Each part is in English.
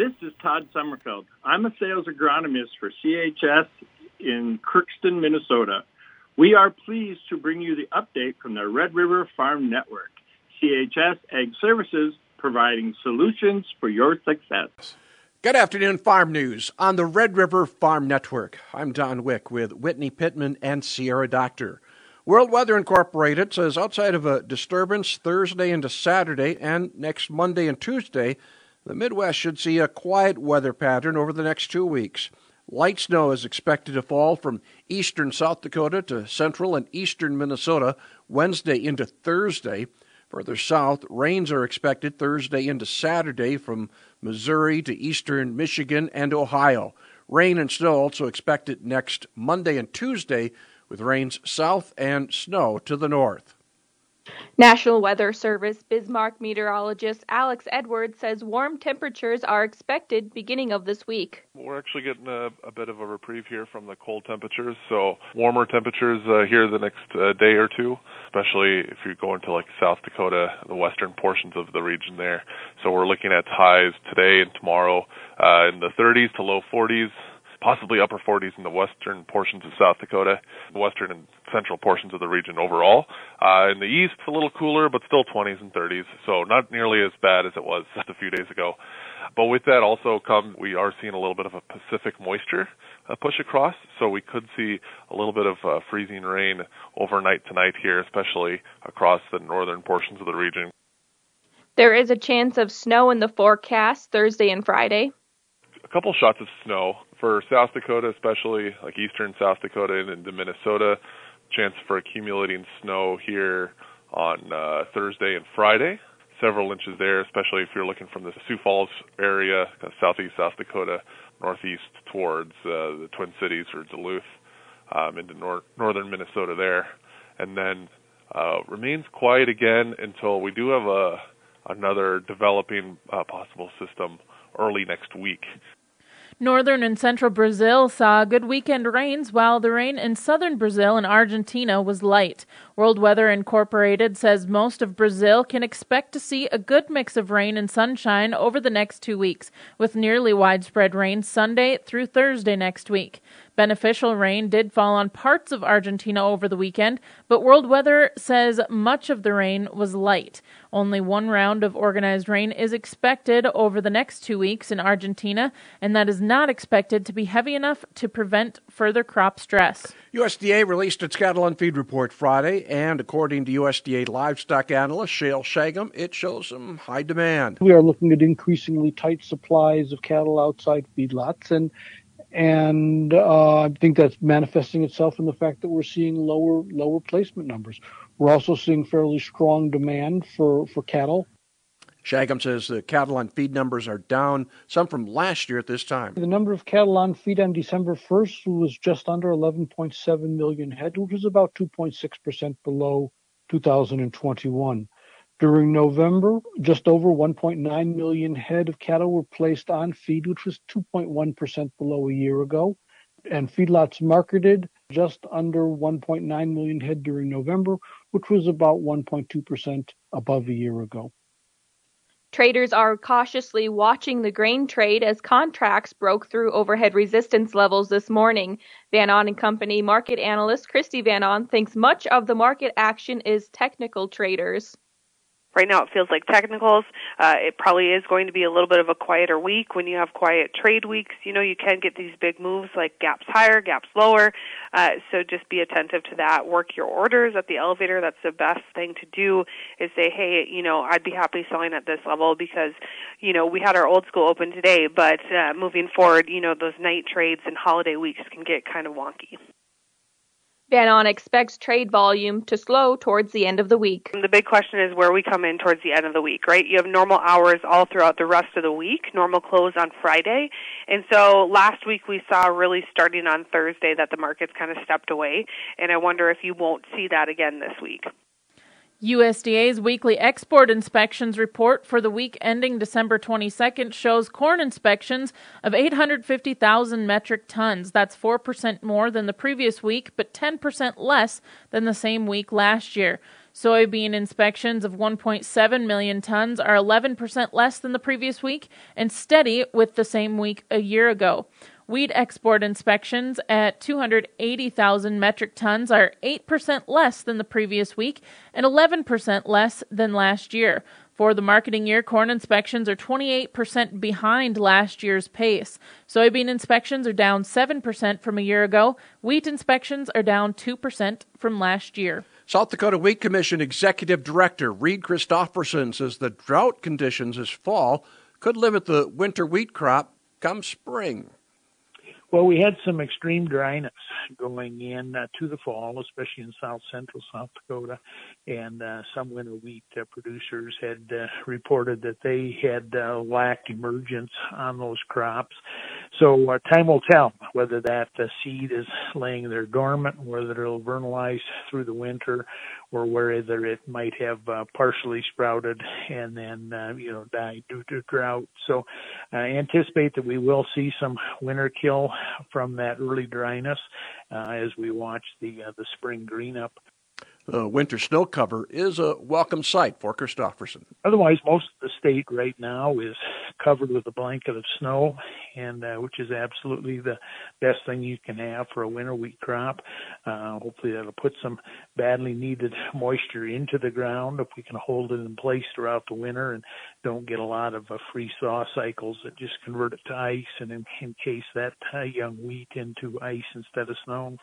This is Todd Sommerfeld. I'm a sales agronomist for CHS in Crookston, Minnesota. We are pleased to bring you the update from the Red River Farm Network. CHS Ag Services providing solutions for your success. Good afternoon, Farm News on the Red River Farm Network. I'm Don Wick with Whitney Pittman and Sierra Doctor. World Weather Incorporated says outside of a disturbance Thursday into Saturday and next Monday and Tuesday, the Midwest should see a quiet weather pattern over the next two weeks. Light snow is expected to fall from eastern South Dakota to central and eastern Minnesota Wednesday into Thursday. Further south, rains are expected Thursday into Saturday from Missouri to eastern Michigan and Ohio. Rain and snow also expected next Monday and Tuesday, with rains south and snow to the north. National Weather Service Bismarck meteorologist Alex Edwards says warm temperatures are expected beginning of this week. We're actually getting a, a bit of a reprieve here from the cold temperatures, so warmer temperatures uh, here the next uh, day or two, especially if you go into like South Dakota, the western portions of the region there. So we're looking at highs today and tomorrow uh, in the 30s to low 40s possibly upper 40s in the western portions of South Dakota, the western and central portions of the region overall. Uh, in the east, it's a little cooler, but still 20s and 30s, so not nearly as bad as it was just a few days ago. But with that also comes, we are seeing a little bit of a Pacific moisture uh, push across, so we could see a little bit of uh, freezing rain overnight tonight here, especially across the northern portions of the region. There is a chance of snow in the forecast Thursday and Friday. A couple shots of snow for South Dakota, especially like eastern South Dakota and into Minnesota, chance for accumulating snow here on uh, Thursday and Friday. Several inches there, especially if you're looking from the Sioux Falls area, southeast South Dakota, northeast towards uh, the Twin Cities or Duluth, um, into nor- northern Minnesota there, and then uh, remains quiet again until we do have a another developing uh, possible system early next week. Northern and central Brazil saw good weekend rains, while the rain in southern Brazil and Argentina was light. World Weather Incorporated says most of Brazil can expect to see a good mix of rain and sunshine over the next two weeks, with nearly widespread rain Sunday through Thursday next week. Beneficial rain did fall on parts of Argentina over the weekend, but World Weather says much of the rain was light. Only one round of organized rain is expected over the next two weeks in Argentina, and that is not expected to be heavy enough to prevent further crop stress. USDA released its cattle on feed report Friday, and according to USDA livestock analyst Shayle Shagam, it shows some high demand. We are looking at increasingly tight supplies of cattle outside feedlots, and and uh, I think that's manifesting itself in the fact that we're seeing lower lower placement numbers. We're also seeing fairly strong demand for, for cattle. Shagam says the cattle on feed numbers are down, some from last year at this time. The number of cattle on feed on December 1st was just under 11.7 million head, which is about 2.6% below 2021. During November, just over 1.9 million head of cattle were placed on feed, which was 2.1% below a year ago. And feedlots marketed just under 1.9 million head during November, which was about 1.2% above a year ago. Traders are cautiously watching the grain trade as contracts broke through overhead resistance levels this morning. Van Ahn and Company market analyst Kristi Van Ahn thinks much of the market action is technical traders. Right now, it feels like technicals. Uh, it probably is going to be a little bit of a quieter week. When you have quiet trade weeks, you know you can get these big moves like gaps higher, gaps lower. Uh, so just be attentive to that. Work your orders at the elevator. That's the best thing to do. Is say, hey, you know, I'd be happy selling at this level because, you know, we had our old school open today, but uh, moving forward, you know, those night trades and holiday weeks can get kind of wonky. Van Ahn expects trade volume to slow towards the end of the week. The big question is where we come in towards the end of the week, right? You have normal hours all throughout the rest of the week, normal close on Friday. And so last week we saw really starting on Thursday that the markets kind of stepped away. And I wonder if you won't see that again this week. USDA's weekly export inspections report for the week ending December 22nd shows corn inspections of 850,000 metric tons. That's 4% more than the previous week, but 10% less than the same week last year. Soybean inspections of 1.7 million tons are 11% less than the previous week and steady with the same week a year ago. Wheat export inspections at 280,000 metric tons are 8% less than the previous week and 11% less than last year. For the marketing year, corn inspections are 28% behind last year's pace. Soybean inspections are down 7% from a year ago. Wheat inspections are down 2% from last year. South Dakota Wheat Commission Executive Director Reid Christopherson says the drought conditions this fall could limit the winter wheat crop come spring. Well, we had some extreme dryness going in uh, to the fall, especially in south central South Dakota, and uh, some winter wheat uh, producers had uh, reported that they had uh, lacked emergence on those crops. So uh, time will tell whether that seed is laying there dormant, whether it'll vernalize through the winter, or whether it might have partially sprouted and then you know die due to drought. So I anticipate that we will see some winter kill from that early dryness uh, as we watch the uh, the spring green up. The winter snow cover is a welcome sight for Christopherson. Otherwise, most of the state right now is covered with a blanket of snow, and uh, which is absolutely the best thing you can have for a winter wheat crop. Uh, hopefully, that'll put some badly needed moisture into the ground if we can hold it in place throughout the winter and don't get a lot of uh, freeze thaw cycles that just convert it to ice and encase that uh, young wheat into ice instead of snow.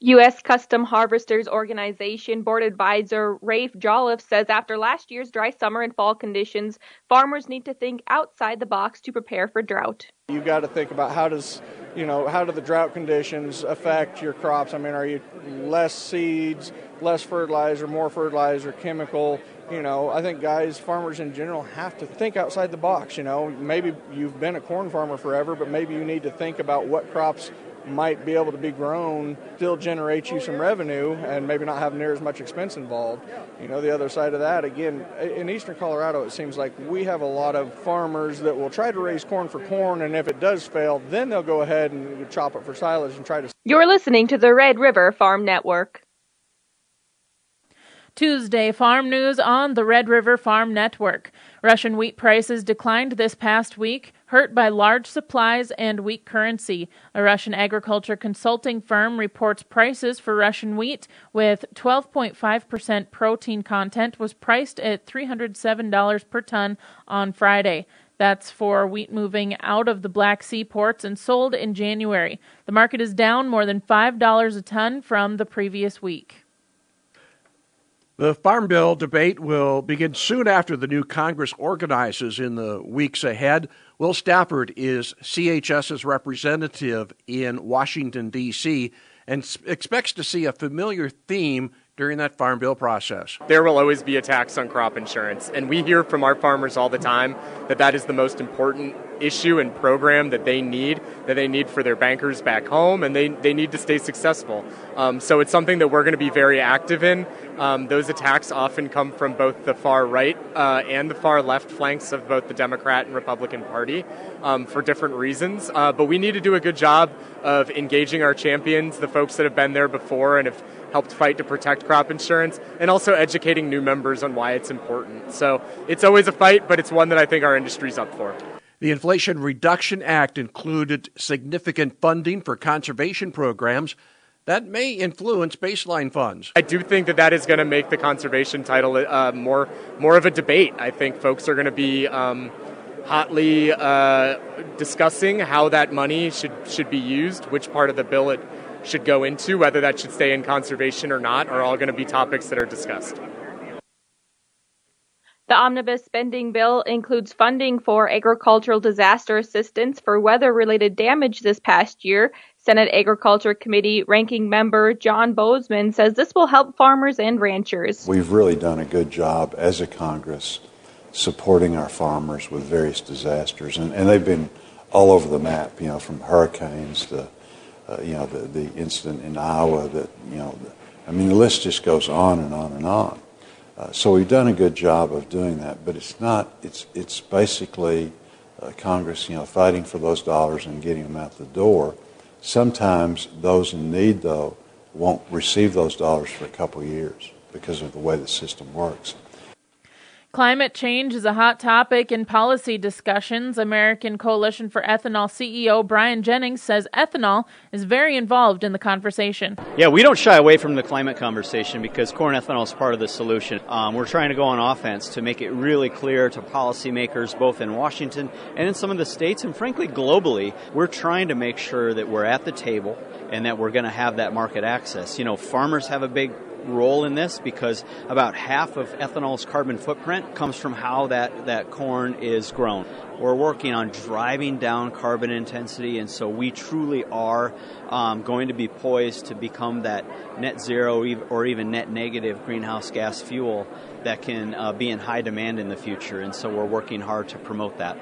U.S. Custom Harvesters Organization Board Advisor Rafe Jolliffe says after last year's dry summer and fall conditions, farmers need to think outside the box to prepare for drought. You've got to think about how does you know how do the drought conditions affect your crops? I mean, are you less seeds, less fertilizer, more fertilizer, chemical? You know, I think guys, farmers in general, have to think outside the box. You know, maybe you've been a corn farmer forever, but maybe you need to think about what crops might be able to be grown, still generate you some revenue, and maybe not have near as much expense involved. You know, the other side of that, again, in eastern Colorado, it seems like we have a lot of farmers that will try to raise corn for corn, and if it does fail, then they'll go ahead and chop it for silage and try to. You're listening to the Red River Farm Network. Tuesday farm news on the Red River Farm Network. Russian wheat prices declined this past week, hurt by large supplies and weak currency. A Russian agriculture consulting firm reports prices for Russian wheat with 12.5% protein content was priced at $307 per ton on Friday. That's for wheat moving out of the Black Sea ports and sold in January. The market is down more than $5 a ton from the previous week. The Farm Bill debate will begin soon after the new Congress organizes in the weeks ahead. Will Stafford is CHS's representative in Washington, D.C., and expects to see a familiar theme during that farm bill process. There will always be a tax on crop insurance, and we hear from our farmers all the time that that is the most important issue and program that they need, that they need for their bankers back home, and they, they need to stay successful. Um, so it's something that we're going to be very active in. Um, those attacks often come from both the far right uh, and the far left flanks of both the Democrat and Republican Party um, for different reasons. Uh, but we need to do a good job of engaging our champions, the folks that have been there before and have helped fight to protect crop insurance, and also educating new members on why it's important. So it's always a fight, but it's one that I think our industry's up for. The Inflation Reduction Act included significant funding for conservation programs that may influence baseline funds. I do think that that is going to make the conservation title uh, more more of a debate. I think folks are going to be um, hotly uh, discussing how that money should should be used, which part of the bill it should go into, whether that should stay in conservation or not, are all going to be topics that are discussed. The omnibus spending bill includes funding for agricultural disaster assistance for weather related damage this past year. Senate Agriculture Committee ranking member John Boozman says this will help farmers and ranchers. We've really done a good job as a Congress supporting our farmers with various disasters, and, and they've been all over the map, you know, from hurricanes to uh, you know, the, the incident in Iowa that, you know, I mean, the list just goes on and on and on. Uh, so we've done a good job of doing that, but it's not. It's it's basically uh, Congress, you know, fighting for those dollars and getting them out the door. Sometimes those in need, though, won't receive those dollars for a couple years because of the way the system works. Climate change is a hot topic in policy discussions. American Coalition for Ethanol CEO Brian Jennings says ethanol is very involved in the conversation. Yeah, we don't shy away from the climate conversation because corn ethanol is part of the solution. Um, we're trying to go on offense to make it really clear to policymakers both in Washington and in some of the states and frankly globally. We're trying to make sure that we're at the table and that we're going to have that market access. You know, farmers have a big role in this because about half of ethanol's carbon footprint comes from how that, that corn is grown. We're working on driving down carbon intensity, and so we truly are um, going to be poised to become that net zero or even net negative greenhouse gas fuel that can uh, be in high demand in the future. And so we're working hard to promote that.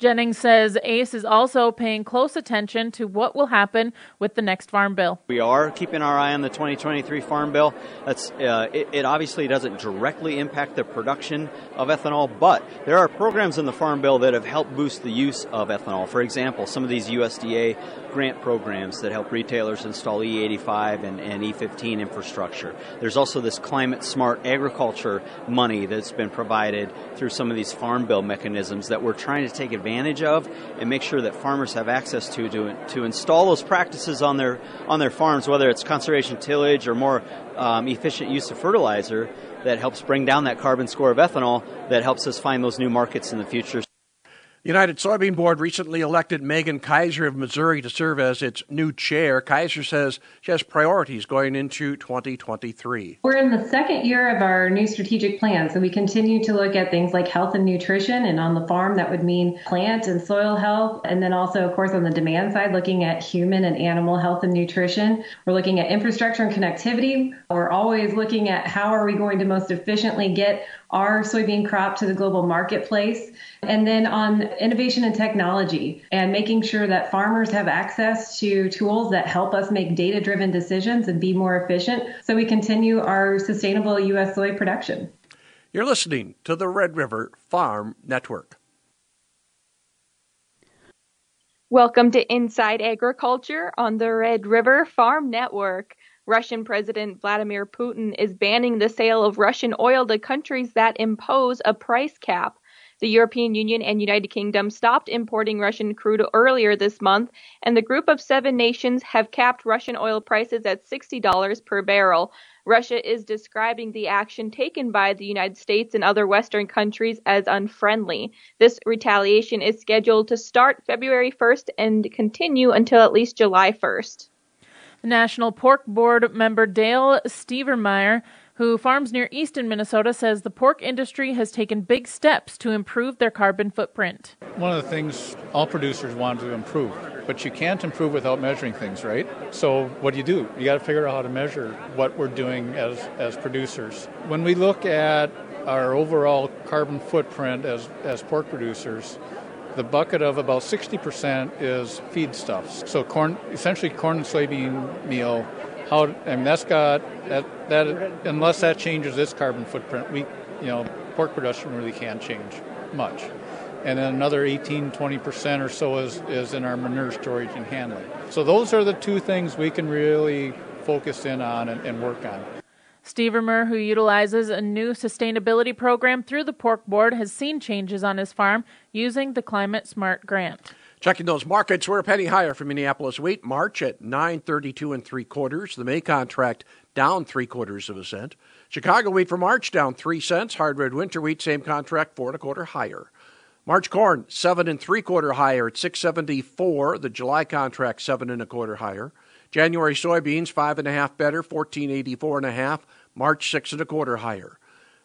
Jennings says ACE is also paying close attention to what will happen with the next farm bill. We are keeping our eye on the 2023 farm bill. That's, uh, it, it, obviously doesn't directly impact the production of ethanol, but there are programs in the farm bill that have helped boost the use of ethanol. For example, some of these USDA grant programs that help retailers install E85 and, and E15 infrastructure. There's also this climate smart agriculture money that's been provided through some of these farm bill mechanisms that we're trying to take advantage of and make sure that farmers have access to to, to install those practices on their on their farms, whether it's conservation tillage or more um, efficient use of fertilizer that helps bring down that carbon score of ethanol that helps us find those new markets in the future. United Soybean Board recently elected Meagan Kaiser of Missouri to serve as its new chair. Kaiser says she has priorities going into 2023. We're in the second year of our new strategic plan, so we continue to look at things like health and nutrition, and on the farm, that would mean plant and soil health, and then also, of course, on the demand side, looking at human and animal health and nutrition. We're looking at infrastructure and connectivity. We're always looking at how are we going to most efficiently get our soybean crop to the global marketplace. And then on innovation and technology and making sure that farmers have access to tools that help us make data driven decisions and be more efficient so we continue our sustainable U.S. soy production. You're listening to the Red River Farm Network. Welcome to Inside Agriculture on the Red River Farm Network. Russian President Vladimir Putin is banning the sale of Russian oil to countries that impose a price cap. The European Union and United Kingdom stopped importing Russian crude earlier this month, and the group of seven nations have capped Russian oil prices at $60 per barrel. Russia is describing the action taken by the United States and other Western countries as unfriendly. This retaliation is scheduled to start February 1st and continue until at least July 1st. National Pork Board member Dale Stevermer, who farms near Easton, Minnesota, says the pork industry has taken big steps to improve their carbon footprint. One of the things all producers want to improve, but you can't improve without measuring things, right? So what do you do? You got to figure out how to measure what we're doing as as producers. When we look at our overall carbon footprint as as pork producers, the bucket of about 60% is feedstuffs. So corn, essentially corn and soybean meal. How and that's got that that unless that changes its carbon footprint, we you know pork production really can't change much. And then another 18, 20% or so is, is in our manure storage and handling. So those are the two things we can really focus in on and, and work on. Stevermer, who utilizes a new sustainability program through the Pork Board, has seen changes on his farm using the Climate Smart grant. Checking those markets, we're a penny higher for Minneapolis wheat. March at 932 and three quarters. The May contract down three quarters of a cent. Chicago wheat for March down three cents. Hard red winter wheat, same contract, four and a quarter higher. March corn seven and three quarter higher at 674. The July contract seven and a quarter higher. January soybeans five and a half better, 1484 and a half. March six and a quarter higher.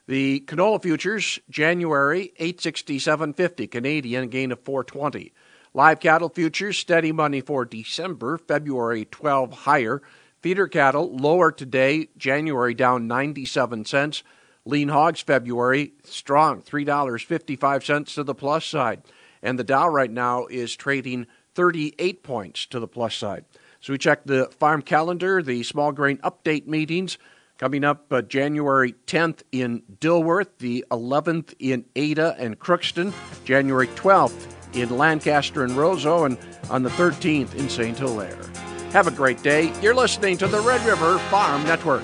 The canola futures, January 867.50 Canadian, gain of 420. Live cattle futures, steady money for December, February 12 higher. Feeder cattle lower today, January down 97 cents. Lean hogs February strong, $3.55 to the plus side. And the Dow right now is trading 38 points to the plus side. So we check the farm calendar, the small grain update meetings coming up uh, January 10th in Dilworth, the 11th in Ada and Crookston, January 12th in Lancaster and Roseau, and on the 13th in St. Hilaire. Have a great day. You're listening to the Red River Farm Network.